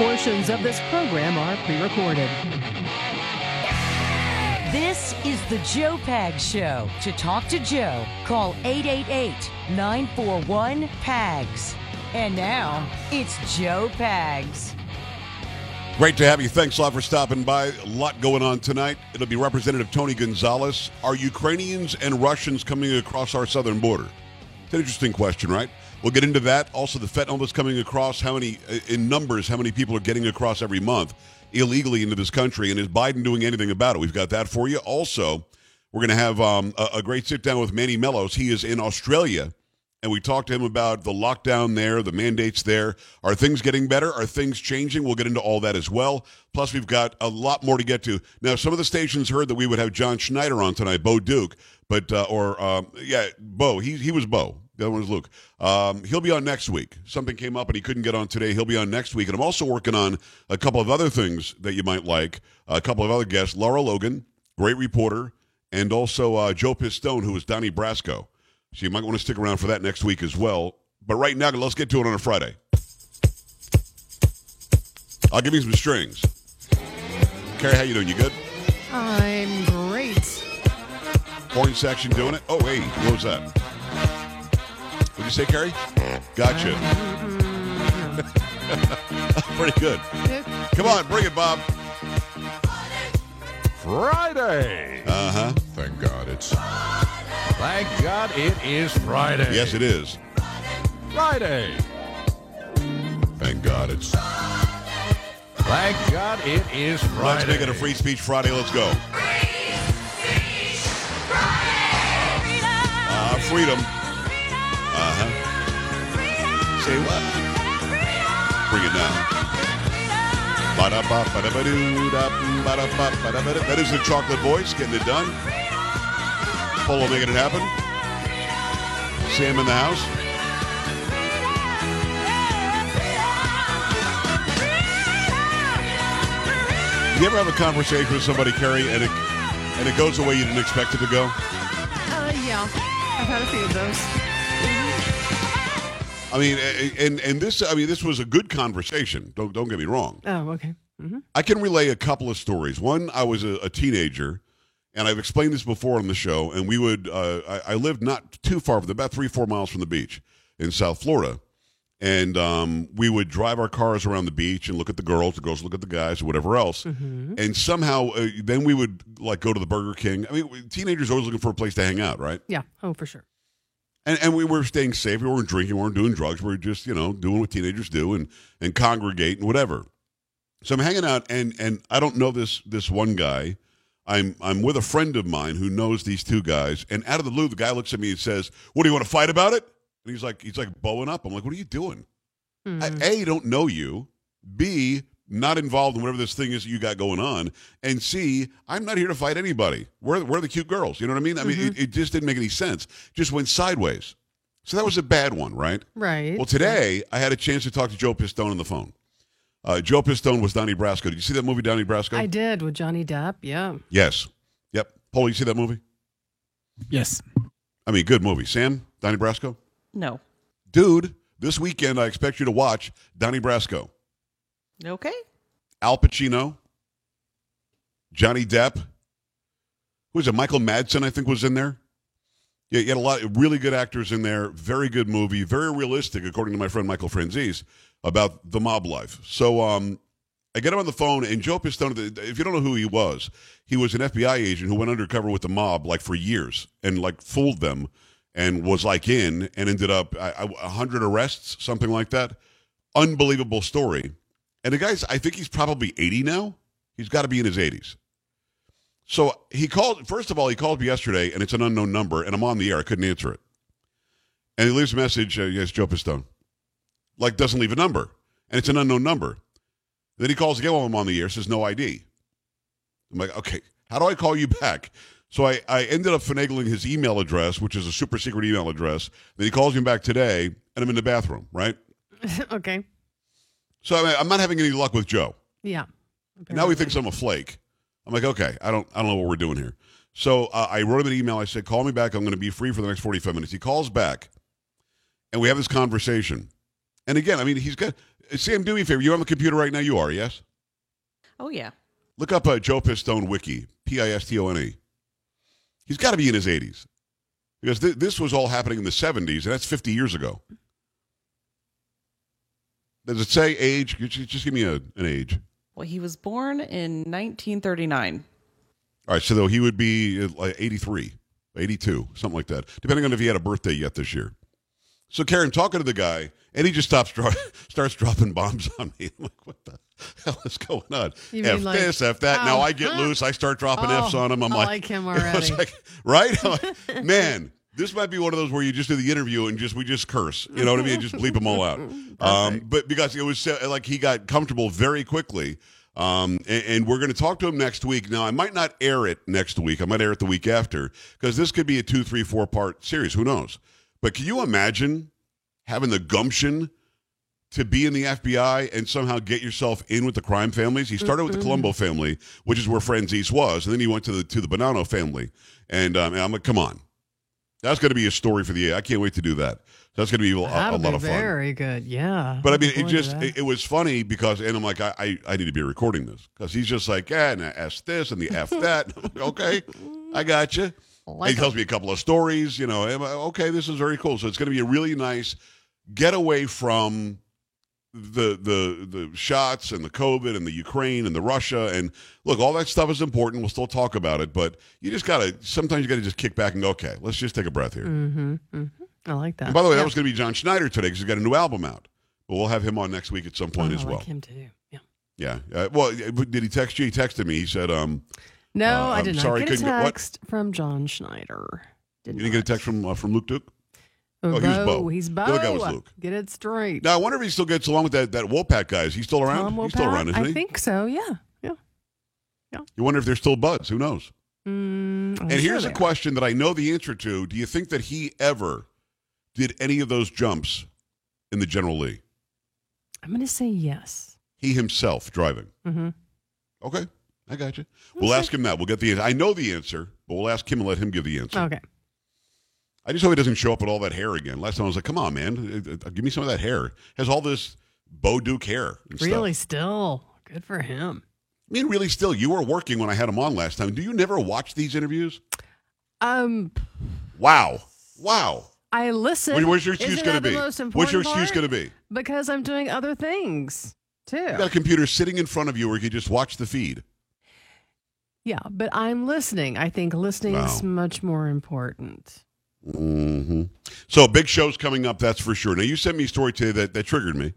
Portions of this program are pre recorded. This is the Joe Pag Show. To talk to Joe, call 888 941 PAGS. And now, it's Joe Pags. Great to have you. Thanks a lot for stopping by. A lot going on tonight. It'll be Representative Tony Gonzalez. Are Ukrainians and Russians coming across our southern border? It's an interesting question, right? We'll get into that. Also, the fentanyl that's coming across, how many, in numbers, how many people are getting across every month illegally into this country, and is Biden doing anything about it? We've got that for you. Also, we're going to have um, a, a great sit down with Manny Mellos. He is in Australia, and we talked to him about the lockdown there, the mandates there. Are things getting better? Are things changing? We'll get into all that as well. Plus, we've got a lot more to get to. Now, some of the stations heard that we would have John Schneider on tonight, Bo Duke, but, uh, or, um, yeah, Bo, he, he was Bo. The other one is Luke. Um, he'll be on next week. Something came up and he couldn't get on today. He'll be on next week. And I'm also working on a couple of other things that you might like. A couple of other guests. Lara Logan, great reporter, and also uh, Joe Pistone, who is Donnie Brasco. So you might want to stick around for that next week as well. But right now, let's get to it on a Friday. I'll give you some strings. Carrie, how you doing? You good? I'm great. Horn section doing it? Oh, hey, what was that? What'd you say, Carrie? Gotcha. Pretty good. Come on, bring it, Bob. Friday. Uh huh. Thank God it's. Thank God it is Friday. Yes, it is. Friday. Thank God it's. Thank God it is Friday. Let's make it a free speech Friday. Let's go. Uh, freedom. Uh huh. Say what? Bring it down. That is the chocolate voice getting it done. Polo making it happen. Sam in the house. You ever have a conversation with somebody, Carrie, and it and it goes the way you didn't expect it to go? Uh, yeah, I've had a few of those. I mean, and and this, I mean, this was a good conversation. Don't don't get me wrong. Oh, okay. hmm I can relay a couple of stories. One, I was a, a teenager, and I've explained this before on the show. And we would, uh, I, I lived not too far from, about three four miles from the beach in South Florida, and um, we would drive our cars around the beach and look at the girls, the girls look at the guys, or whatever else. And somehow, uh, then we would like go to the Burger King. I mean, teenagers are always looking for a place to hang out, right? Yeah. Oh, for sure. And, and we were staying safe. We weren't drinking. We weren't doing drugs. We were just, you know, doing what teenagers do and, and congregate and whatever. So I'm hanging out, and and I don't know this this one guy. I'm I'm with a friend of mine who knows these two guys, and out of the blue, the guy looks at me and says, "What do you want to fight about it?" And he's like, he's like bowing up. I'm like, "What are you doing?" I, hmm. a, don't know you. B, not involved in whatever this thing is that you got going on. And C, I'm not here to fight anybody. We're, we're the cute girls. You know what I mean? I mean, it, it just didn't make any sense. Just went sideways. So that was a bad one, right? Right. Well, today I had a chance to talk to Joe Pistone on the phone. Uh, Joe Pistone was Donnie Brasco. Did you see that movie, Donnie Brasco? I did with Johnny Depp. Yeah. yes. Yep. Paul, you see that movie? Yes. I mean, good movie. Sam, Donnie Brasco? No. Dude, this weekend I expect you to watch Donnie Brasco. Okay. Al Pacino, Johnny Depp. Who was it? Michael Madsen, I think, was in there. Yeah, you had a lot of really good actors in there. Very good movie. Very realistic, according to my friend Michael Franzese, about the mob life. So um, I get him on the phone, and Joe Pistone, if you don't know who he was, he was an FBI agent who went undercover with the mob like for years and like fooled them and was like in and ended up a 100 arrests, something like that. Unbelievable story. And the guy's, I think he's probably 80 now. He's got to be in his 80s. So he called, first of all, he called me yesterday, and it's an unknown number, and I'm on the air. I couldn't answer it. And he leaves a message, uh, yes, Joe Pistone. Like, doesn't leave a number. And it's an unknown number. Then he calls again while I'm on the air, says no ID. I'm like, okay, how do I call you back? So I, I ended up finagling his email address, which is a super secret email address. Then he calls me back today, and I'm in the bathroom, right? okay. So I mean, I'm not having any luck with Joe. Yeah. Now he thinks I'm a flake. I'm like, okay, I don't, I don't know what we're doing here. So uh, I wrote him an email. I said, call me back. I'm going to be free for the next 45 minutes. He calls back, and we have this conversation. And again, I mean, he's got. Sam, do me a favor. You on the computer right now? You are, yes. Oh yeah. Look up uh, Joe Pistone Wiki, P I S T O N E. He's got to be in his 80s because th- this was all happening in the 70s, and that's 50 years ago. Does it say age? Just just give me a, an age. Well, he was born in 1939. All right, so though he would be uh, like 83, 82, something like that, depending on if he had a birthday yet this year. So Karen, talking to the guy, and he just stops, dro- starts dropping bombs on me. I'm like, what the hell is going on? You F mean like, this, F that. now oh, I get huh. loose. I start dropping Oh, Fs on him. I'm I like, like him already. like, right? I'm like, Man, this might be one of those where you just do the interview and just we just curse. You know what I mean? Just bleep them all out. Um, but because it was like he got comfortable very quickly. Um, and, and we're going to talk to him next week. Now, I might not air it next week. I might air it the week after because this could be a two, three, four part series. Who knows? But can you imagine having the gumption to be in the FBI and somehow get yourself in with the crime families? He started with the Colombo family, which is where Franzese was, and then he went to the to the Bonanno family. And, um, and I'm like, come on, that's going to be a story for the. year. I can't wait to do that. That's going to be a, a That'll lot be of fun. very good. Yeah. But I mean, it just it, it was funny because, and I'm like, I, I, I need to be recording this because he's just like, yeah, and I asked this and the f that. Like, okay, I got you. Like he tells me a couple of stories. You know, I'm like, okay, this is very cool. So it's going to be a really nice getaway from the the the shots and the COVID and the Ukraine and the Russia and look, all that stuff is important. We'll still talk about it, but you just gotta sometimes you gotta just kick back and go, okay, let's just take a breath here. Mm-hmm. Mm-hmm. I like that. And by the way, Yeah. that was going to be John Schneider today because he's got a new album out. But we'll have him on next week at some point Oh, as I well. like him too. Yeah. Yeah. Uh, well, did he text you? He texted me. He said, um, No, Uh, I I'm did not sorry, get a couldn't get- text from John Schneider. Did you didn't get a text from uh, from Luke Duke? Oh, he was Bo. He's Bo. The other guy was Luke. Get it straight. Now I wonder if he still gets along with that that Wopat guy. Is he still around? Tom He's still around, isn't I he? think so. Yeah. Yeah. Yeah. You wonder if they're still buds. Who knows? Mm, and here's a question that I know the answer to. Do you think that he ever did any of those jumps in the General Lee? I'm going to say yes. He himself driving. Mm-hmm. Okay, I got you. We'll ask him that. We'll get the. I know the answer, but we'll ask him and let him give the answer. Okay. I just hope he doesn't show up with all that hair again. Last time I was like, come on, man, Uh, uh, give me some of that hair. Has all this Bo Duke hair. And stuff. Really, still good for him. I mean, really, still, you were working when I had him on last time. Do you never watch these interviews? Um, Wow. Wow. I listen. What- What's your excuse going to be? What's your excuse going to be? Because I'm doing other things too. You got a computer sitting in front of you where you just watch the feed. Yeah, but I'm listening. I think listening is Wow. much more important. Hmm So big shows coming up, that's for sure. Now you sent me a story today that, that triggered me.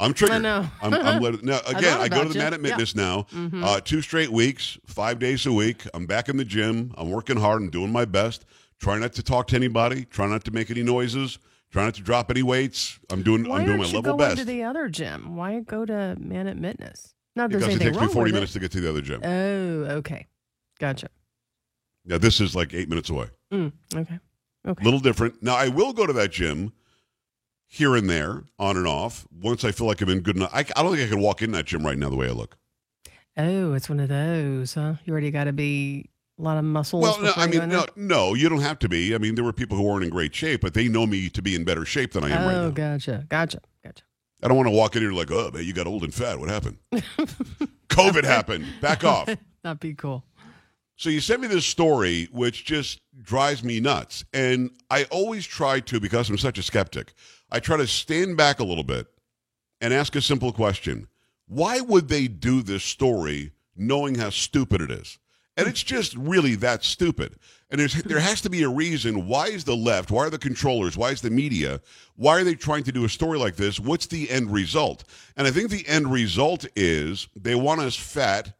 I'm triggered. know. I'm, I'm let, now again. thought I, go to the you. Man at Yeah. Mitness now. Mhm. Uh, two straight weeks, five days a week. I'm back in the gym. I'm working hard. I'm doing my best. Try not to talk to anybody. Try not to make any noises. Try not to drop any weights. I'm doing. Why I'm doing aren't my you level going best to the other gym? Why go to Man at Mitness? Not that because there's it anything takes me 40 minutes it. to get to the other gym. Oh, okay, gotcha. Yeah, this is like eight minutes away. Mm, okay, okay. little different. Now I will go to that gym here and there, on and off, once I feel like I'm in good enough. I, I don't think I can walk in that gym right now the way I look. Oh, it's one of those, huh? You already got to be a lot of muscles. Well, no, I mean, no, no, you don't have to be. I mean, there were people who weren't in great shape, but they know me to be in better shape than I am right oh, now. Oh, gotcha, gotcha, gotcha. I don't want to walk in here like, oh, man, you got old and fat. What happened? COVID happened. Back off. That'd be cool. So you sent me this story, which just drives me nuts. And I always try to, because I'm such a skeptic, I try to stand back a little bit and ask a simple question. Why would they do this story knowing how stupid it is? And it's just really that stupid. And there has to be a reason. Why is the left, why are the controllers, why is the media, why are they trying to do a story like this? What's the end result? And I think the end result is they want us fat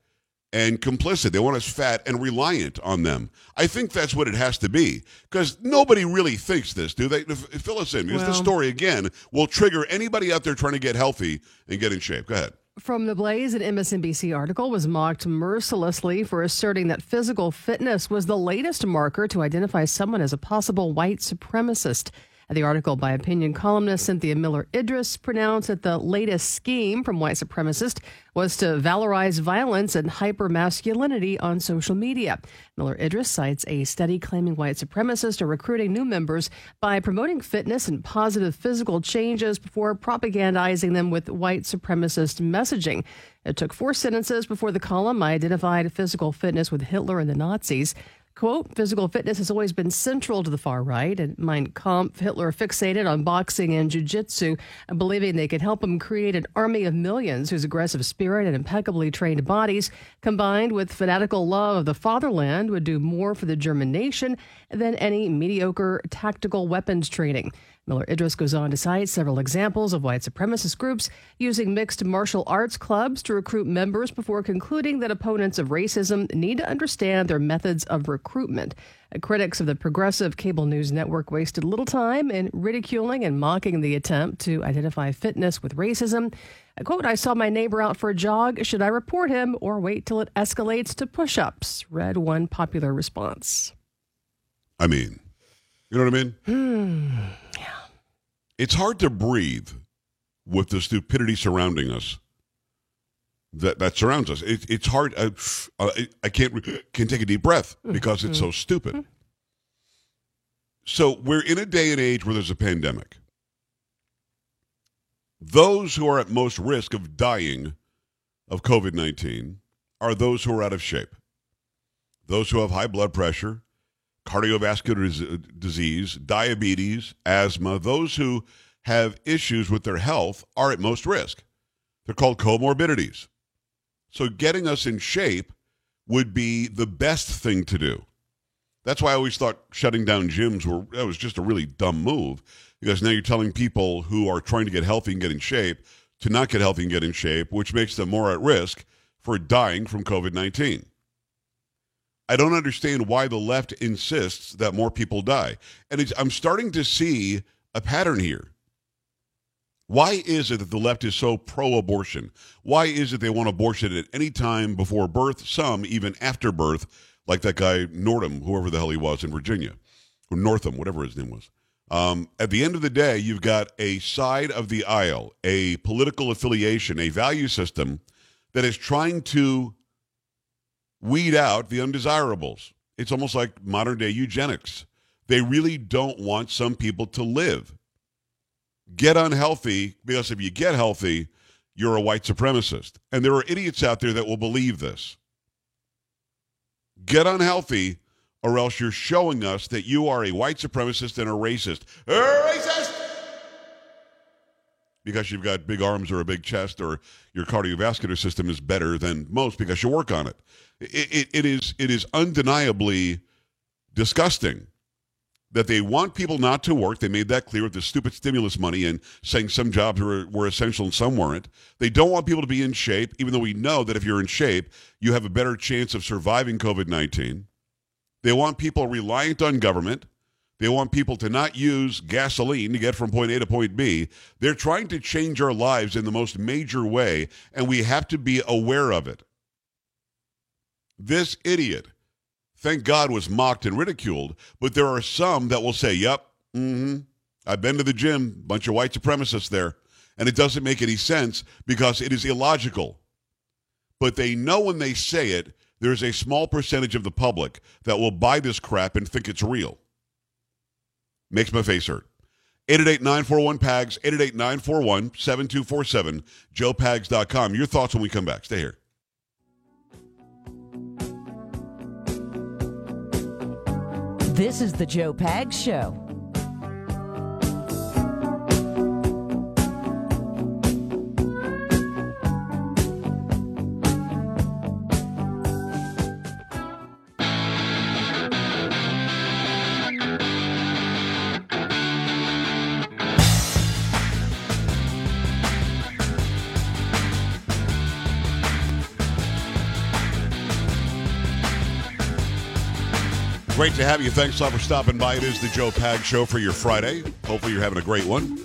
and complicit. They want us fat and reliant on them. I think that's what it has to be because nobody really thinks this, do they? Fill us in because this Well- story, again, will trigger anybody out there trying to get healthy and get in shape. Go ahead. From the Blaze, an MSNBC article was mocked mercilessly for asserting that physical fitness was the latest marker to identify someone as a possible white supremacist. Uh, the article by opinion columnist Cynthia Miller Idriss pronounced that the latest scheme from white supremacists was to valorize violence and hypermasculinity on social media. Miller Idriss cites a study claiming white supremacists are recruiting new members by promoting fitness and positive physical changes before propagandizing them with white supremacist messaging. It took four sentences before the column identified physical fitness with Hitler and the Nazis. Quote, physical fitness has always been central to the far right, and Mein Kampf, Hitler fixated on boxing and jujitsu, and believing they could help him create an army of millions whose aggressive spirit and impeccably trained bodies, combined with fanatical love of the fatherland, would do more for the German nation than any mediocre tactical weapons training. Miller Idriss goes on to cite several examples of white supremacist groups using mixed martial arts clubs to recruit members before concluding that opponents of racism need to understand their methods of recruitment. Critics of the progressive cable news network wasted little time in ridiculing and mocking the attempt to identify fitness with racism. Uh, Quote, I saw my neighbor out for a jog. Should I report him or wait till it escalates to push ups? Read one popular response. I mean, you know what I mean? It's hard to breathe with the stupidity surrounding us. That that surrounds us. It, it's hard. I, I, I can't can't take a deep breath mm-hmm. because it's so mm-hmm. stupid. So we're in a day and age where there's a pandemic. Those who are at most risk of dying of COVID 19 are those who are out of shape. Those who have high blood pressure, cardiovascular disease, diabetes, asthma, those who have issues with their health are at most risk. They're called comorbidities. So getting us in shape would be the best thing to do. That's why I always thought shutting down gyms were that was just a really dumb move because now you're telling people who are trying to get healthy and get in shape to not get healthy and get in shape, which makes them more at risk for dying from COVID 19. I don't understand why the left insists that more people die. And I'm starting to see a pattern here. Why is it that the left is so pro abortion? Why is it they want abortion at any time before birth, some even after birth, like that guy Northam, whoever the hell he was in Virginia, or Northam, whatever his name was? Um, at the end of the day, you've got a side of the aisle, a political affiliation, a value system that is trying to weed out the undesirables. It's almost like modern day eugenics. They really don't want some people to live. Get unhealthy because if you get healthy, you're a white supremacist. And there are idiots out there that will believe this. Get unhealthy or else you're showing us that you are a white supremacist and a racist. A racist! Because you've got big arms or a big chest or your cardiovascular system is better than most because you work on it. It, it, it is it is undeniably disgusting that they want people not to work. They made that clear with the stupid stimulus money and saying some jobs were, were essential and some weren't. They don't want people to be in shape, even though we know that if you're in shape, you have a better chance of surviving COVID 19. They want people reliant on government. They want people to not use gasoline to get from point A to point B. They're trying to change our lives in the most major way, and we have to be aware of it. This idiot, thank God, was mocked and ridiculed, but there are some that will say, Yep, mm-hmm, I've been to the gym, bunch of white supremacists there. And it doesn't make any sense because it is illogical. But they know when they say it, there's a small percentage of the public that will buy this crap and think it's real. Makes my face hurt. 888-941-PAGS, 888-941-7247, joepags.com. Your thoughts when we come back. Stay here. This is the Joe Pag Show. Great to have you. Thanks a lot for stopping by. It is the Joe Pag Show for your Friday. Hopefully, you're having a great one.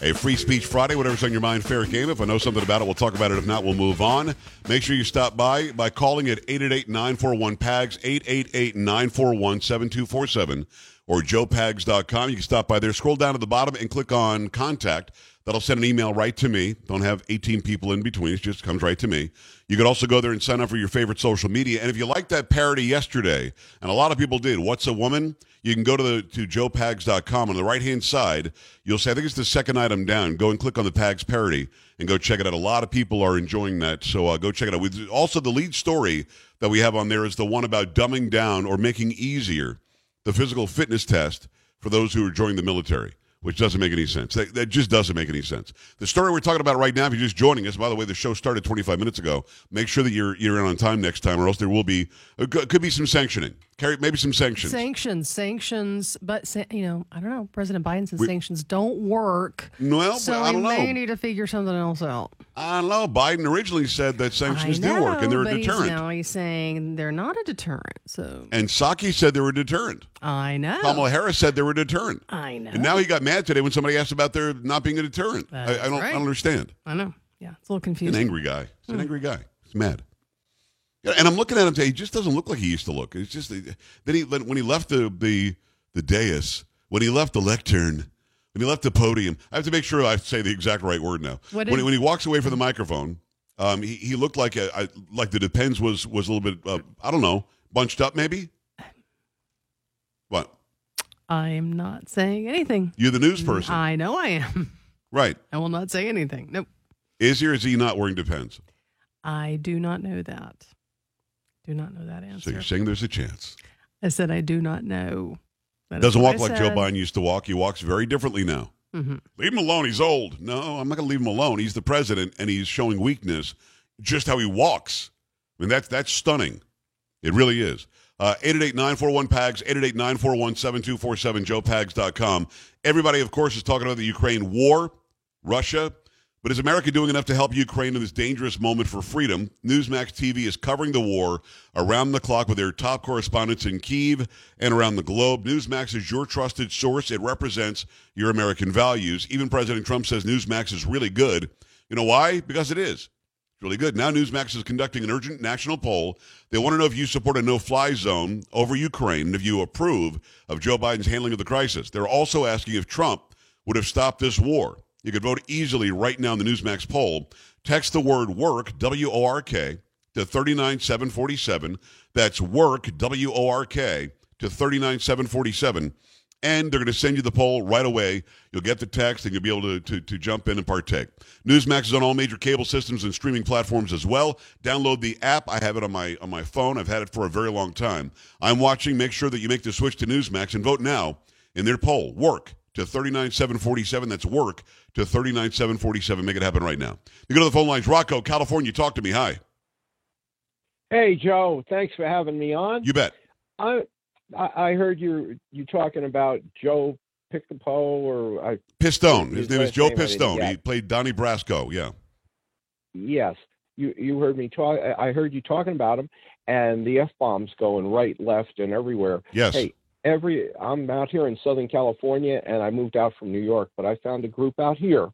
A free speech Friday, whatever's on your mind, fair game. If I know something about it, we'll talk about it. If not, we'll move on. Make sure you stop by by calling at 888-941-PAGS, 888-941-7247, or joepags.com. You can stop by there. Scroll down to the bottom and click on Contact. That'll send an email right to me. Don't have 18 people in between. It just comes right to me. You could also go there and sign up for your favorite social media. And if you liked that parody yesterday, and a lot of people did, What's a Woman? You can go to the to joepags.com. On the right hand side, you'll see, I think it's the second item down. Go and click on the Pags parody and go check it out. A lot of people are enjoying that. So uh, go check it out. With, also, the lead story that we have on there is the one about dumbing down or making easier the physical fitness test for those who are joining the military which doesn't make any sense. That, that, just doesn't make any sense. The story we're talking about right now, if you're just joining us, by the way, the show started 25 minutes ago. Make sure that you're you're in on time next time, or else there will be uh, could be some sanctioning. Carry maybe some sanctions. Sanctions, sanctions, but you know, I don't know. President Biden says we, sanctions don't work. Well, so I don't we know. may need to figure something else out. I don't know. Biden originally said that sanctions know, do work and they're a deterrent. He's now he's saying they're not a deterrent. So and Psaki said they were a deterrent. I know. Kamala Harris said they were a deterrent. I know. And now he got mad today when somebody asked about their not being a deterrent. I, I, don't, right. I don't understand. I know. Yeah, it's a little confusing. An angry guy. He's an mm. angry guy. He's mad. And I'm looking at him today. He just doesn't look like he used to look. It's just then he when he left the the the dais, when he left the lectern, when he left the podium. I have to make sure I say the exact right word now. When, when, he walks away from the microphone, um, he, he looked like a, I, like the depends was was a little bit uh, I don't know bunched up maybe. What? I'm not saying anything. You're the news person. I know I am. Right. I will not say anything. Nope. Is he or is he not wearing depends? I do not know that. Do not know that answer. So you're saying there's a chance. I said I do not know. That Doesn't walk I like Joe. Biden used to walk. He walks very differently now. Mm-hmm. Leave him alone. He's old. No, I'm not going to leave him alone. He's the president, and he's showing weakness. Just how he walks. I mean, that's that's stunning. It really is. Uh, 888-941-PAGS, 888-941-7247, joepags.com. Everybody, of course, is talking about the Ukraine war, Russia. But is America doing enough to help Ukraine in this dangerous moment for freedom? Newsmax TV is covering the war around the clock with their top correspondents in Kiev and around the globe. Newsmax is your trusted source. It represents your American values. Even President Trump says Newsmax is really good. You know why? Because it is. It's really good. Now Newsmax is conducting an urgent national poll. They want to know if you support a no-fly zone over Ukraine and if you approve of Joe Biden's handling of the crisis. They're also asking if Trump would have stopped this war. You could vote easily right now in the Newsmax poll. Text the word work, W O R K, to 39747. That's work, W O R K, to 39747. And they're going to send you the poll right away. You'll get the text and you'll be able to, to, to jump in and partake. Newsmax is on all major cable systems and streaming platforms as well. Download the app. I have it on my on my phone. I've had it for a very long time. I'm watching. Make sure that you make the switch to Newsmax and vote now in their poll. Work to 39747. That's work to 39747. Make it happen right now. You go to the phone lines. Rocco, California, talk to me. Hi. Hey, Joe. Thanks for having me on. You bet. I I heard you you talking about Joe Picapo or I Pistone. His, name is Joe name Pistone. He played Donnie Brasco. Yeah. yes. You you heard me talk I heard you talking about him and the F bombs going right, left and everywhere. Yes. Hey, every I'm out here in Southern California and I moved out from New York, but I found a group out here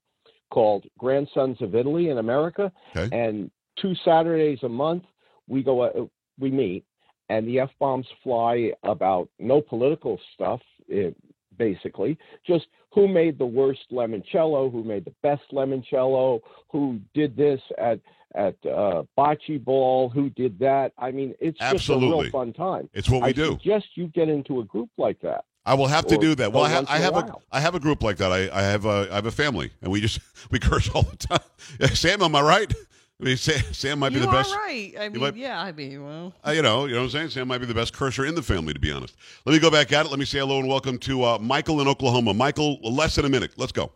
called Grandsons of Italy in America Okay. and two Saturdays a month we go uh, we meet and the F bombs fly about no political stuff eh, basically just who made the worst limoncello who made the best limoncello who did this at at uh, bocce ball who did that I mean it's just a Absolutely. real fun time It's what we I do. suggest you get into a group like that. I will have to do that. Well, I have, once I a have a, have a group like that. I, I have a, I have a family, and we just we curse all the time. Sam, am I right? I mean, Sam, Sam might be you the are best. right. I mean, might- yeah, I mean, well, Uh, you know, you know what I'm saying? Sam might be the best cursor in the family, to be honest. Let me go back at it. Let me say hello and welcome to uh, Michael in Oklahoma. Michael, less than a minute. Let's go.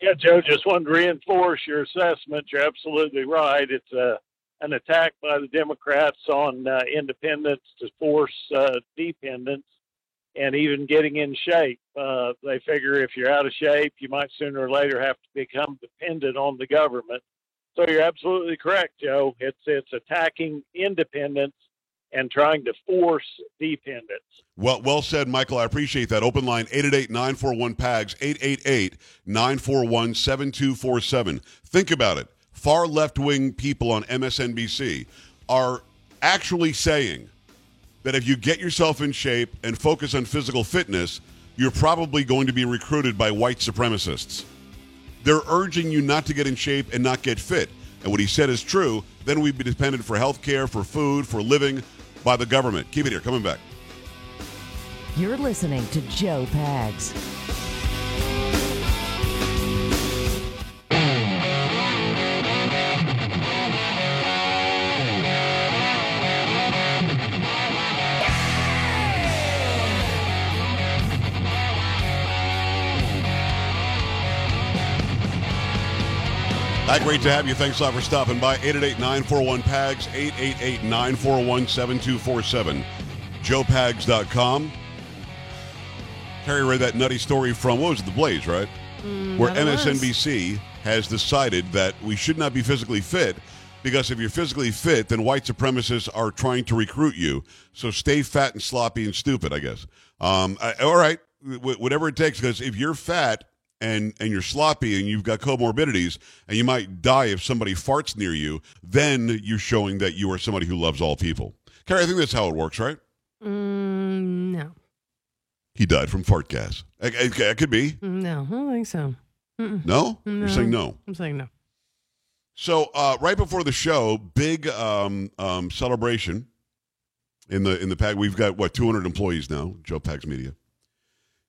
Yeah, Joe, just wanted to reinforce your assessment. You're absolutely right. It's uh, an attack by the Democrats on uh, independence to force uh, dependence and even getting in shape. Uh, they figure if you're out of shape, you might sooner or later have to become dependent on the government. So you're absolutely correct, Joe. It's it's attacking independence and trying to force dependence. Well, well said, Michael. I appreciate that. Open line 888-941-PAGS, 888-941-7247. Think about it. Far left-wing people on MSNBC are actually saying that if you get yourself in shape and focus on physical fitness, you're probably going to be recruited by white supremacists. They're urging you not to get in shape and not get fit. And what he said is true. Then we'd be dependent for health care, for food, for living by the government. Keep it here. Coming back. You're listening to Joe Pags. Hi, great to have you. Thanks a lot for stopping by. 888-941-PAGS, 888-941-7247. JoePags.com. Terry read that nutty story from, what was it, The Blaze, right? Where that was. MSNBC has decided that we should not be physically fit because if you're physically fit, then white supremacists are trying to recruit you. So stay fat and sloppy and stupid, I guess. Um, I- all right, wh- whatever it takes, because if you're fat and and you're sloppy and you've got comorbidities and you might die if somebody farts near you, then you're showing that you are somebody who loves all people. Carrie, I think that's how it works, right? Mm, no, He died from fart gas. It, it- it could be. no, I don't think so. Mm-mm. No? You're saying no. I'm saying no. So uh, right before the show, big um, um, celebration in the in the pack. We've got what 200 employees now, Joe Pags Media,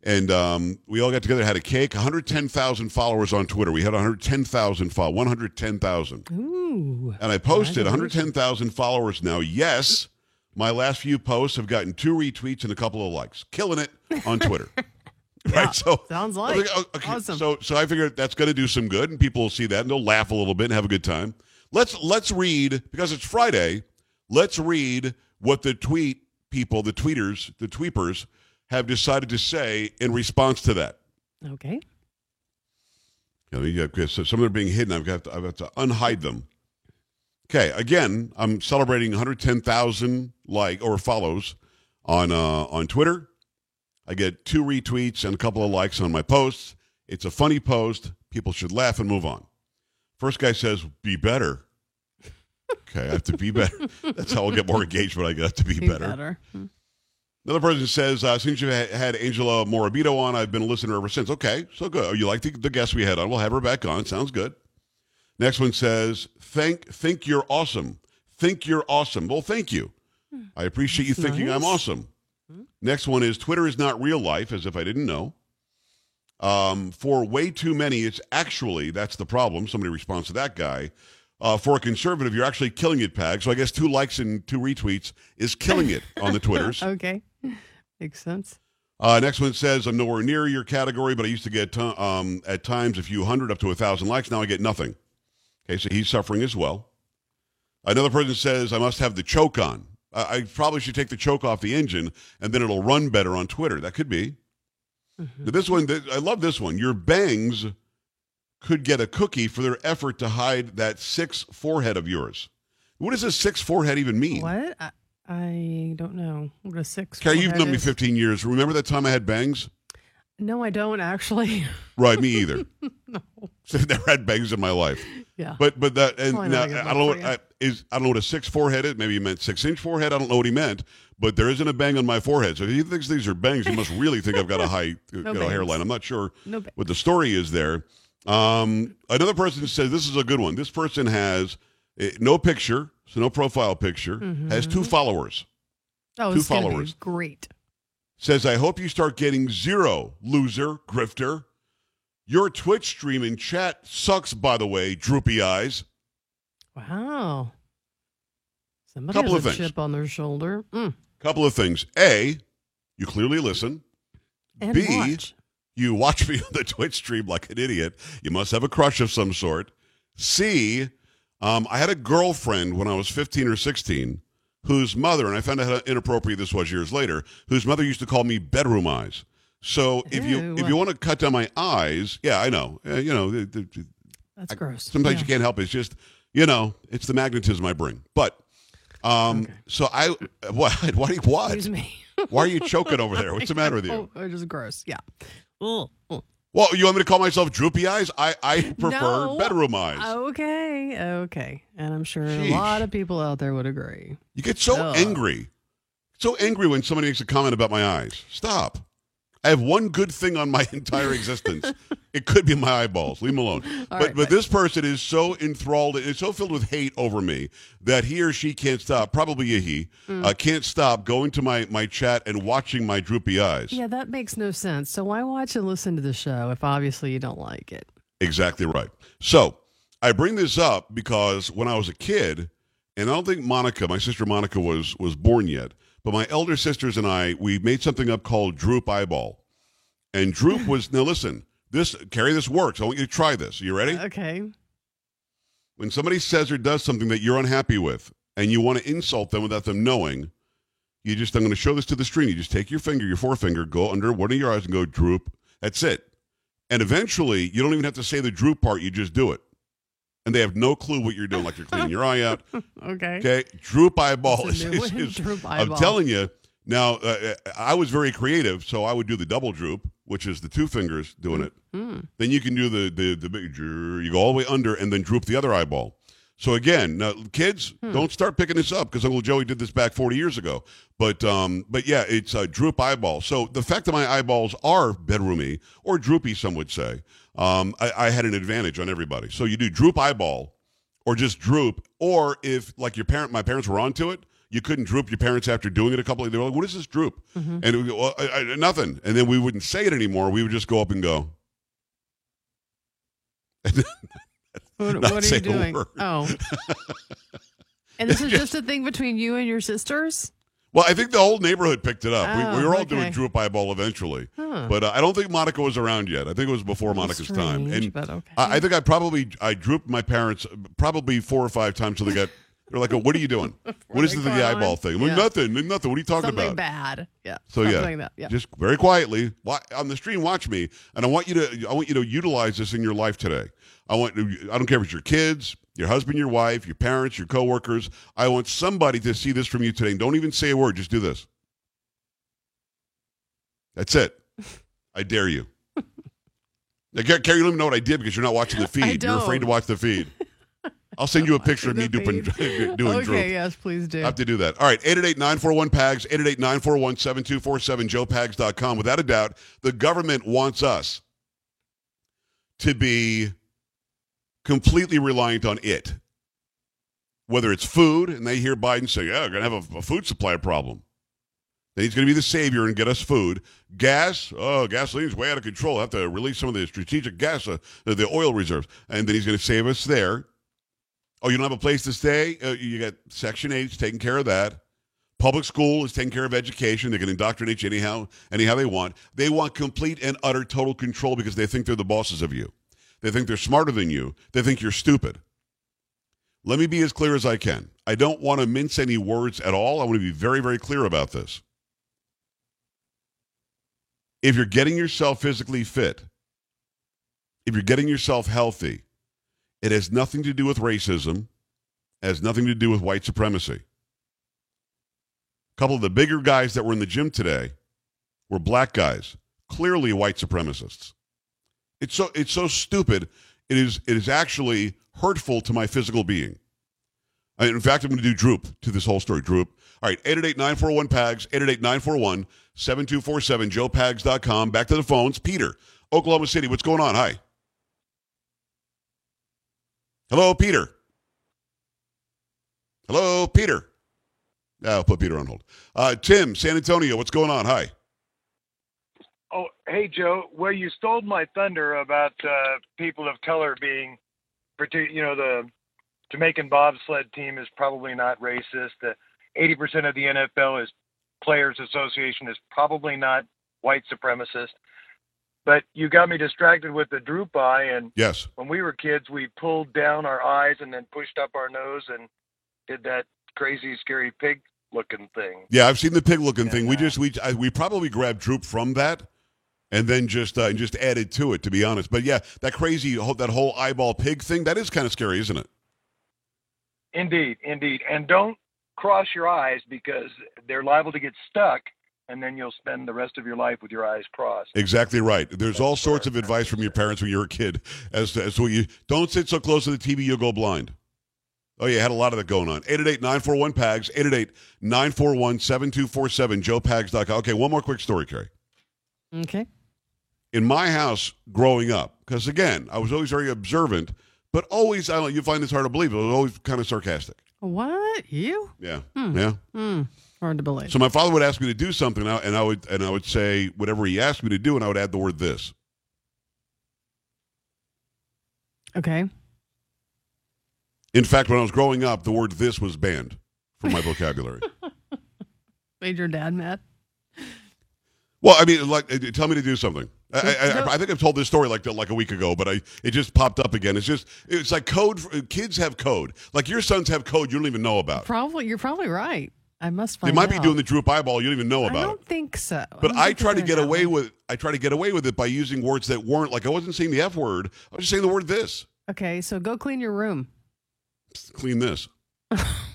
and um, we all got together, had a cake. 110,000 followers on Twitter. We had 110,000 follow 110,000, Ooh. and I posted 110,000 followers now. Yes, my last few posts have gotten two retweets and a couple of likes, killing it on Twitter. Yeah, right, so sounds like oh, okay, awesome. So, so I figured that's going to do some good, and people will see that, and they'll laugh a little bit and have a good time. Let's let's read because it's Friday. Let's read what the tweet people, the tweeters, the tweepers, have decided to say in response to that. okay. You know, you got- 'cause some of them are being hidden. I've got to, I've got to unhide them. Okay, again, I'm celebrating 110,000 like or follows on uh, on Twitter. I get two retweets and a couple of likes on my posts. It's a funny post. People should laugh and move on. First guy says, "Be better." Okay, I have to be better. That's how I'll get more engagement. I got to be, Be better. better. Hmm. Another person says, uh, since you ha- had Angela Morabito on, I've been a listener ever since. Okay, so good. Oh, you like the, the guest we had on? We'll have her back on. Sounds good. Next one says, think, think you're awesome. Think you're awesome. Well, thank you. I appreciate you That's thinking I'm awesome. Next one is Twitter is not real life, as if I didn't know. Um, for way too many, it's actually, that's the problem. Somebody responds to that guy. Uh, for a conservative, you're actually killing it, Pag. So I guess two likes and two retweets is killing it on the Twitters. Okay. Makes sense. Uh, next one says, I'm nowhere near your category, but I used to get um, at times a few hundred up to a thousand likes. Now I get nothing. Okay, so he's suffering as well. Another person says, I must have the choke on. I, I probably should take the choke off the engine and then it'll run better on Twitter. That could be. Now, This one, th- I love this one. Your bangs could get a cookie for their effort to hide that six forehead of yours. What does a six forehead even mean? What? I, I don't know. What a six. Okay, you've known me 15 years. Remember that time I had bangs? No, I don't actually. Right, me either. no. So I've never had bangs in my life. Yeah. But but that and Probably now, not a good I don't know what. I, is I don't know what a six forehead is. Maybe he meant six inch forehead. I don't know what he meant. But there isn't a bang on my forehead. So if he thinks these are bangs, he must really think I've got a high you know, hairline. I'm not sure No what the story is there. Um, another person says this is a good one. This person has eh, no picture, so no profile picture. Has two followers. oh, two it's gonna be followers. Great. Says I hope you start getting zero loser grifter. Your Twitch stream and chat sucks. By the way, droopy eyes. Wow. Somebody Couple has of a things. chip on their shoulder. Mm. Couple of things. A, you clearly listen. And B, watch. You watch me on the Twitch stream like an idiot. You must have a crush of some sort. C, um, I had a girlfriend when I was 15 or 16 whose mother, and I found out how inappropriate this was years later, whose mother used to call me bedroom eyes. So if you if you want to cut down my eyes, yeah, I know. Uh, you know, the- the- That's gross. sometimes Yeah. you can't help it. It's just, you know, it's the magnetism I bring. But Um, Okay. so I what why what Excuse me. why are you choking over there? What's the matter with you? Oh, it's just gross. Yeah. Ugh. Ugh. Well, you want me to call myself droopy eyes? I I prefer No. Bedroom eyes. Okay. Okay. And I'm sure a lot of people out there would agree. You get so Ugh. angry. So angry when somebody makes a comment about my eyes. Stop. I have one good thing on my entire existence. it could be my eyeballs. Leave them alone. but right, but this person is so enthralled, is so filled with hate over me that he or she can't stop, probably a he, Mm. uh, can't stop going to my, my chat and watching my droopy eyes. Yeah, that makes no sense. So why watch and listen to the show if obviously you don't like it? Exactly right. So I bring this up because when I was a kid, and I don't think Monica, my sister Monica, was was born yet, but my elder sisters and I, we made something up called Droop Eyeball, and Droop was now listen. This Carrie, this works. I want you to try this. You ready? Okay. When somebody says or does something that you're unhappy with, and you want to insult them without them knowing, you just I'm going to show this to the screen. You just take your finger, your forefinger, go under one of your eyes, and go droop. That's it. And eventually, you don't even have to say the droop part. You just do it, and they have no clue what you're doing. Like you're cleaning your eye out. Okay. Okay, droop eyeball is, is, is- droop I'm telling you. Now, uh, I was very creative, so I would do the double droop, which is the two fingers doing it. Hmm. Then you can do the the the big. You go all the way under and then droop the other eyeball. So again, kids, Hmm. don't start picking this up because Uncle Joey did this back 40 years ago. But um, but yeah, it's a droop eyeball. So the fact that my eyeballs are bedroomy or droopy, some would say, um, I, I had an advantage on everybody. So you do droop eyeball, or just droop, or if like your parent, my parents were onto it. You couldn't droop your parents after doing it a couple of. They were like, "What is this droop?" Mm-hmm. And it would go, well, I, I, nothing. And then we wouldn't say it anymore. We would just go up and go. What, what are you doing? Oh. and this is just a thing between you and your sisters? Well, I think the whole neighborhood picked it up. Oh, we, we were all okay. doing droop eyeball eventually, Huh. but uh, I don't think Monica was around yet. I think it was before Monica's time. And okay. I, I think I probably I drooped my parents probably four or five times till they got. They're like, oh, "What are you doing? what is the, the eyeball thing? I'm like, nothing, nothing. What are you talking Something about?" bad. Yeah. So something yeah, like that. Yeah. just very quietly wa- on the stream. Watch me, and I want you to. I want you to utilize this in your life today. I want. I don't care if it's your kids, your husband, your wife, your parents, your coworkers. I want somebody to see this from you today. And don't even say a word. Just do this. That's it. I dare you. Now, Car- Carrie, you don't know what I did because you're not watching the feed. You're afraid to watch the feed. I'll send you a picture of me doing, doing okay, droop. yes, please do. I have to do that. All right, 888-941-PAGS, 888-941-7247, joepags.com. Without a doubt, the government wants us to be completely reliant on it. Whether it's food, and they hear Biden say, yeah, we're going to have a, a food supply problem. Then he's going to be the savior and get us food. Gas, oh, gasoline's way out of control. I have to release some of the strategic gas, uh, the, the oil reserves. And then he's going to save us there. Oh, you don't have a place to stay? Uh, you got Section 8 taking care of that. Public school is taking care of education. They can indoctrinate you anyhow, anyhow they want. They want complete and utter total control because they think they're the bosses of you. They think they're smarter than you. They think you're stupid. Let me be as clear as I can. I don't want to mince any words at all. I want to be very, very clear about this. If you're getting yourself physically fit, if you're getting yourself healthy, it has nothing to do with racism, has nothing to do with white supremacy. A couple of the bigger guys that were in the gym today were black guys, clearly white supremacists. It's so it's so stupid. It is it is actually hurtful to my physical being. I- in fact, I'm going to do droop to this whole story. Droop. All right, 888-941-PAGS, 888-941-7247, joepags.com. Back to the phones. Peter, Oklahoma City, what's going on? Hi. Hello, Peter. Hello, Peter. I'll put Peter on hold. Uh, Tim, San Antonio, what's going on? Hi. Oh, hey Joe. Well, you stole my thunder about uh, people of color being, you know, the Jamaican bobsled team is probably not racist. The 80% of the NFL is Players Association is probably not white supremacist. But you got me distracted with the droop eye, and Yes. when we were kids, we pulled down our eyes and then pushed up our nose and did that crazy, scary pig-looking thing. Yeah, I've seen the pig looking thing. We just we I, we probably grabbed droop from that, and then just uh, and just added to it. To be honest, but yeah, that crazy whole- that whole eyeball pig thing that is kind of scary, isn't it? Indeed, indeed. And don't cross your eyes because they're liable to get stuck, and then you'll spend the rest of your life with your eyes crossed. Exactly right. There's all sorts of advice from your parents when you were a kid as to, as to what you don't sit so close to the TV, you'll go blind. Oh, yeah, had a lot of that going on. 888 941 PAGS, 888 941 7247, joepags.com. Okay, one more quick story, Carrie. Okay. In my house growing up, because again, I was always very observant, but always, I don't you find this hard to believe, I was always kind of sarcastic. What? You? Yeah. Hmm. Yeah. Hmm. Hard to believe. So my father would ask me to do something, and I- and I would and I would say whatever he asked me to do, and I would add the word this. okay. In fact, when I was growing up, the word "this" was banned from my vocabulary. Made your dad mad? Well, I mean, like, uh, tell me to do something. I, I, I, I think I've told this story like like a week ago, but I it just popped up again. It's just it's like code. For, kids have code. Like your sons have code you don't even know about. Probably. You're probably right. I must find. They might be doing the droop eyeball you don't even know about it. I don't it. think so. But I try to get away way. with I try to get away with it by using words that weren't like I wasn't saying the f word. I was just saying the word this. Okay, so go clean your room. Clean this.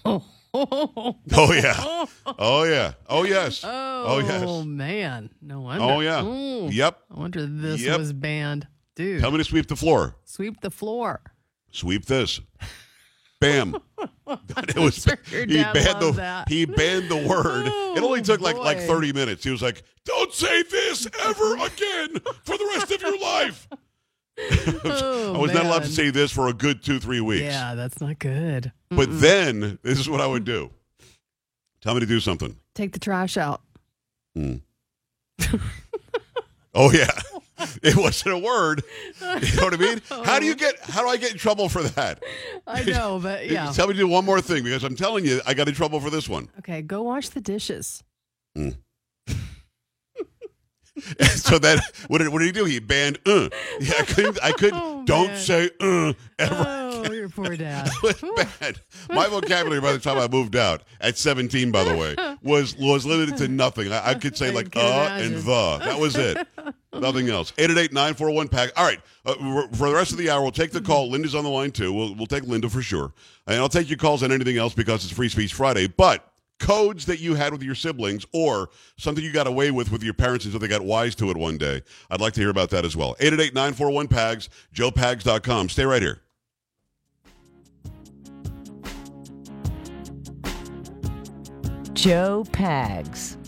Oh. Oh yeah. Oh yeah. Oh yes. Oh, oh yes. Oh man. No wonder. Oh yeah. Ooh. Yep. I wonder this Yep. was banned. Dude, Tell me to sweep the floor. sweep the floor. Sweep this. Bam. it was sure he banned the that. he banned the word. it only Oh, took like like 30 minutes. He was like, "Don't say this ever again for the rest of your life." Oh, I was not allowed to say this for a good 2-3 weeks. Yeah, that's not good. But Mm-mm. then this is what I would do. Tell me to do something. take the trash out. Mm. Oh yeah. It wasn't a word. You know what I mean? Oh. How do you get how do I get in trouble for that? I know, but yeah. Tell me to do one more thing because I'm telling you I got in trouble for this one. Okay, go wash the dishes. Mm. so that what did what did he do? He banned uh. Yeah, I couldn't I couldn't Oh, don't man. say uh ever. Oh, your poor dad. Was bad. My vocabulary by the time I moved out at 17, by the way, was was limited to nothing. I, I could say I like uh imagine. and the. That was it. Nothing else. 888-941 pack. All right. Uh, for- for the rest of the hour, we'll take the call. Linda's on the line too. We'll we'll take Linda for sure. And I'll take your calls on anything else because it's Free Speech Friday. But codes that you had with your siblings or something you got away with with your parents until they got wise to it one day. I'd like to hear about that as well. 888-941-PAGS, joepags.com. Stay right here. Joe Pags.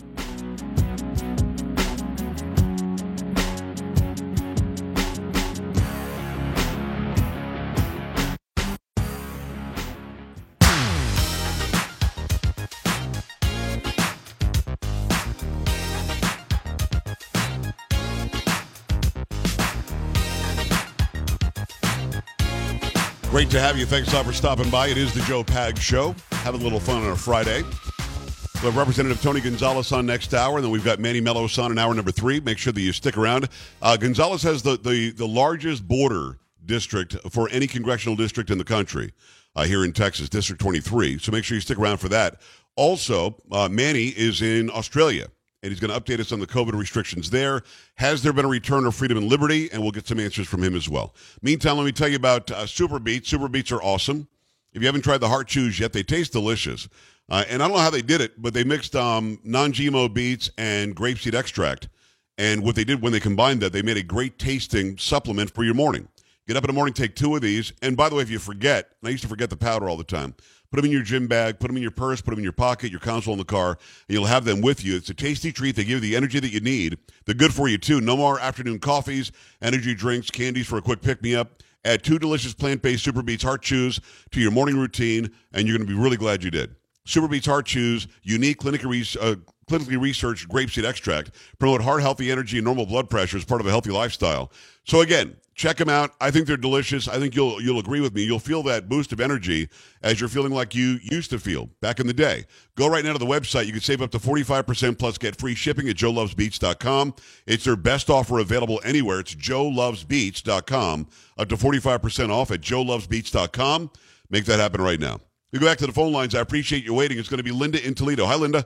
Great to have you. Thanks a lot for stopping by. It is the Joe Pag Show. Having a little fun on a Friday. We have Representative Tony Gonzalez on next hour, and then we've got Manny Mellos on in hour number three. Make sure that you stick around. Uh, Gonzalez has the, the, the largest border district for any congressional district in the country uh, here in Texas, District 23. So make sure you stick around for that. Also, uh, Manny is in Australia, and he's going to update us on the COVID restrictions there. Has there been a return of freedom and liberty? And we'll get some answers from him as well. Meantime, let me tell you about uh, Super Beets. Super are awesome. If you haven't tried the heart chews yet, they taste delicious. Uh, and I don't know how they did it, but they mixed um, non-GMO beets and grapeseed extract. And what they did when they combined that, they made a great tasting supplement for your morning. Get up in the morning, take two of these. And by the way, if you forget, I used to forget the powder all the time, put them in your gym bag, put them in your purse, put them in your pocket, your console in the car, and you'll have them with you. It's a tasty treat. They give you the energy that you need. They're good for you, too. No more afternoon coffees, energy drinks, candies for a quick pick-me-up. Add two delicious plant-based Super Beets Heart Chews to your morning routine, and you're going to be really glad you did. Super Beets Heart Chews, unique clinically, re- uh, clinically researched grapeseed extract, promote heart healthy energy and normal blood pressure as part of a healthy lifestyle. So again, check them out. I think they're delicious. I think you'll you'll agree with me. You'll feel that boost of energy as you're feeling like you used to feel back in the day. Go right now to the website. You can save up to 45% plus get free shipping at joelovesbeets.com. It's their best offer available anywhere. It's joelovesbeets.com. Up to 45% off at joelovesbeets.com. Make that happen right now. We go back to the phone lines. I appreciate you waiting. It's going to be Linda in Toledo. Hi, Linda.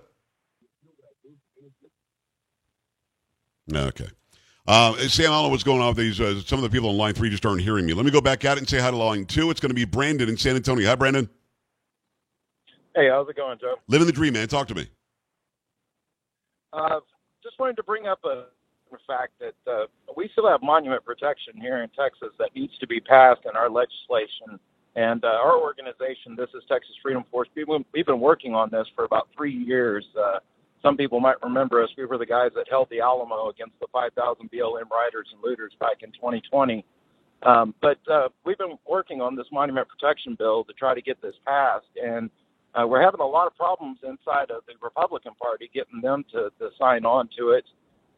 Okay. Uh, Sam, I don't know what's going on with these. Uh, some of the people on line three just aren't hearing me. Let me go back out and say hi to line two. It's going to be Brandon in San Antonio. Hi, Brandon. Hey, how's it going, Joe? Living the dream, man. Talk to me. Uh, just wanted to bring up a, fact that uh, we still have monument protection here in Texas that needs to be passed in our legislation. And uh, our organization, this is Texas Freedom Force, we've been, we've been working on this for about three years. Uh, some people might remember us. We were the guys that held the Alamo against the 5,000 BLM riders and looters back in 2020. Um, but uh, we've been working on this monument protection bill to try to get this passed. And uh, we're having a lot of problems inside of the Republican Party getting them to, to sign on to it.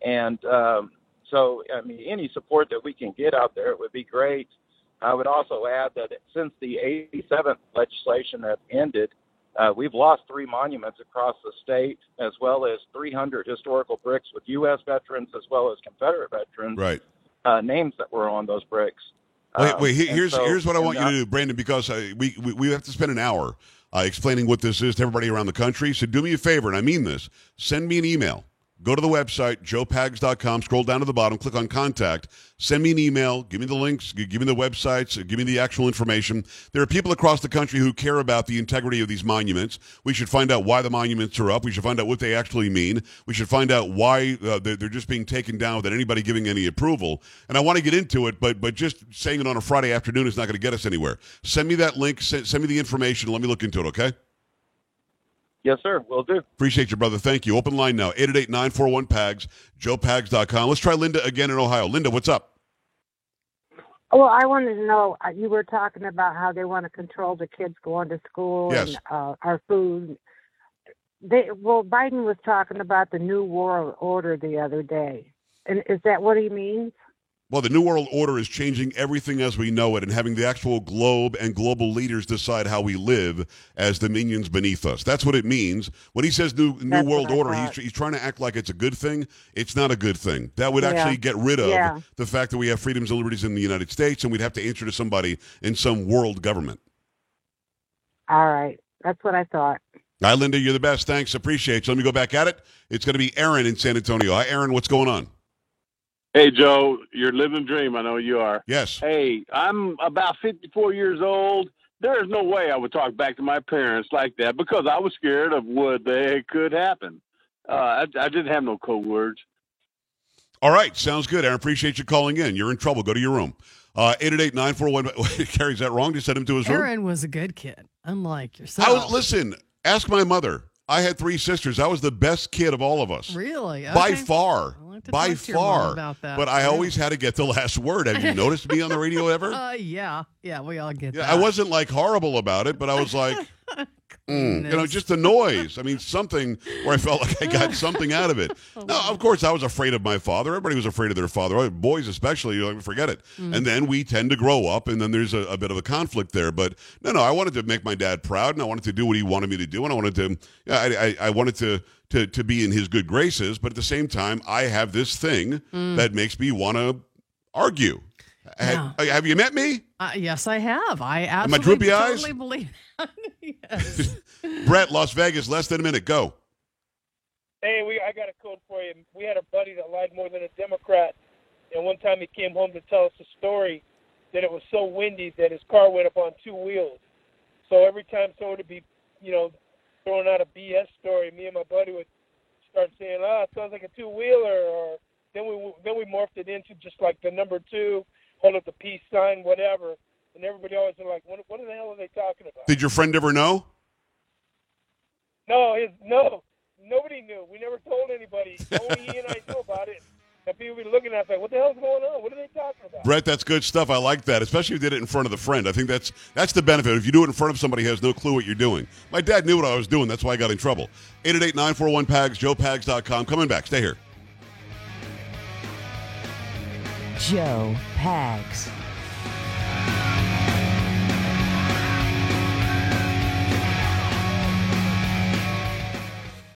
And um, so, I mean, any support that we can get out there would be great. I would also add that since the 87th legislation has ended, uh, we've lost three monuments across the state, as well as 300 historical bricks with U.S. veterans as well as Confederate veterans. Right. Uh, names that were on those bricks. Wait, Um, wait. and Here's so- here's what I want you to do, Brandon, because uh, we, we we have to spend an hour uh, explaining what this is to everybody around the country. So do me a favor, and I mean this. Send me an email. Go to the website, joepags.com, scroll down to the bottom, click on contact, send me an email, give me the links, give me the websites, give me the actual information. There are people across the country who care about the integrity of these monuments. We should find out why the monuments are up. We should find out what they actually mean. We should find out why uh, they're, they're just being taken down without anybody giving any approval. And I want to get into it, but but just saying it on a Friday afternoon is not going to get us anywhere. Send me that link, send, send me the information, let me look into it, okay? Yes, sir. Will do. Appreciate you, brother. Thank you. Open line now, 888-941-PAGS, joepags.com. Let's try Linda again in Ohio. Linda, what's up? Well, I wanted to know. uh, You were talking about how they want to control the kids going to school Yes. and uh, our food. They well, Biden was talking about the new world order the other day, and is that what he means? Well, the New World Order is changing everything as we know it and having the actual globe and global leaders decide how we live as the minions beneath us. That's what it means. When he says New, new World Order, he's, he's trying to act like it's a good thing. It's not a good thing. That would Yeah. actually get rid of Yeah. the fact that we have freedoms and liberties in the United States and we'd have to answer to somebody in some world government. All right, that's what I thought. Hi, Linda. You're the best. Thanks. Appreciate you. Let me go back at it. It's going to be Aaron in San Antonio. Hi, Aaron. What's going on? Hey, Joe, you're living dream. I know you are. Yes. Hey, I'm about 54 years old. There is no way I would talk back to my parents like that because I was scared of what they could happen. Uh, I, I didn't have no code words. All right, sounds good. Aaron, appreciate you calling in. You're in trouble. Go to your room. Uh, 888-941. Carrie's that wrong? Just send him to his room? Aaron was a good kid, unlike yourself. I was, listen, ask my mother. I had three sisters. I was the best kid of all of us. Really? By Okay. far. By your mom far. about that. But I Yeah. always had to get the last word. Have you noticed me on the radio ever? Uh, yeah, yeah, we all get Yeah, that. I wasn't like horrible about it, but I was like, mm, you know, just the noise. I mean, something where I felt like I got something out of it. Oh, No, of course, I was afraid of my father. Everybody was afraid of their father. Boys, especially, you know, forget it. Mm. And then we tend to grow up, and then there's a, a bit of a conflict there. But no, no, I wanted to make my dad proud, and I wanted to do what he wanted me to do, and I wanted to, I, I, I wanted to. To, to be in his good graces, but at the same time, I have this thing Mm. that makes me want to argue. Ha- Have you met me? Uh, yes, I have. I I absolutely droopy eyes? believe. yes. Brett, Las Vegas, less than a minute. Go. Hey, we I got a code for you. We had a buddy that lied more than a Democrat, and one time he came home to tell us a story that it was so windy that his car went up on two wheels. So every time someone would be, you know, throwing out a BS story, me and my buddy would start saying, "Ah, it sounds like a two wheeler," or then we then we morphed it into just like the number two, hold up the peace sign, whatever. And everybody always was like, "What, what the hell are they talking about?" Did your friend ever know? No, his no. Nobody knew. We never told anybody. Only he and I knew about it. And people be looking at us like, "What the hell's going on? What are they talking about?" Brett, that's good stuff. I like that, especially if you did it in front of the friend. I think that's that's the benefit. If you do it in front of somebody who has no clue what you're doing. My dad knew what I was doing. That's why I got in trouble. 888-941-PAGS, joepags.com. Coming back. Stay here. Joe Pags.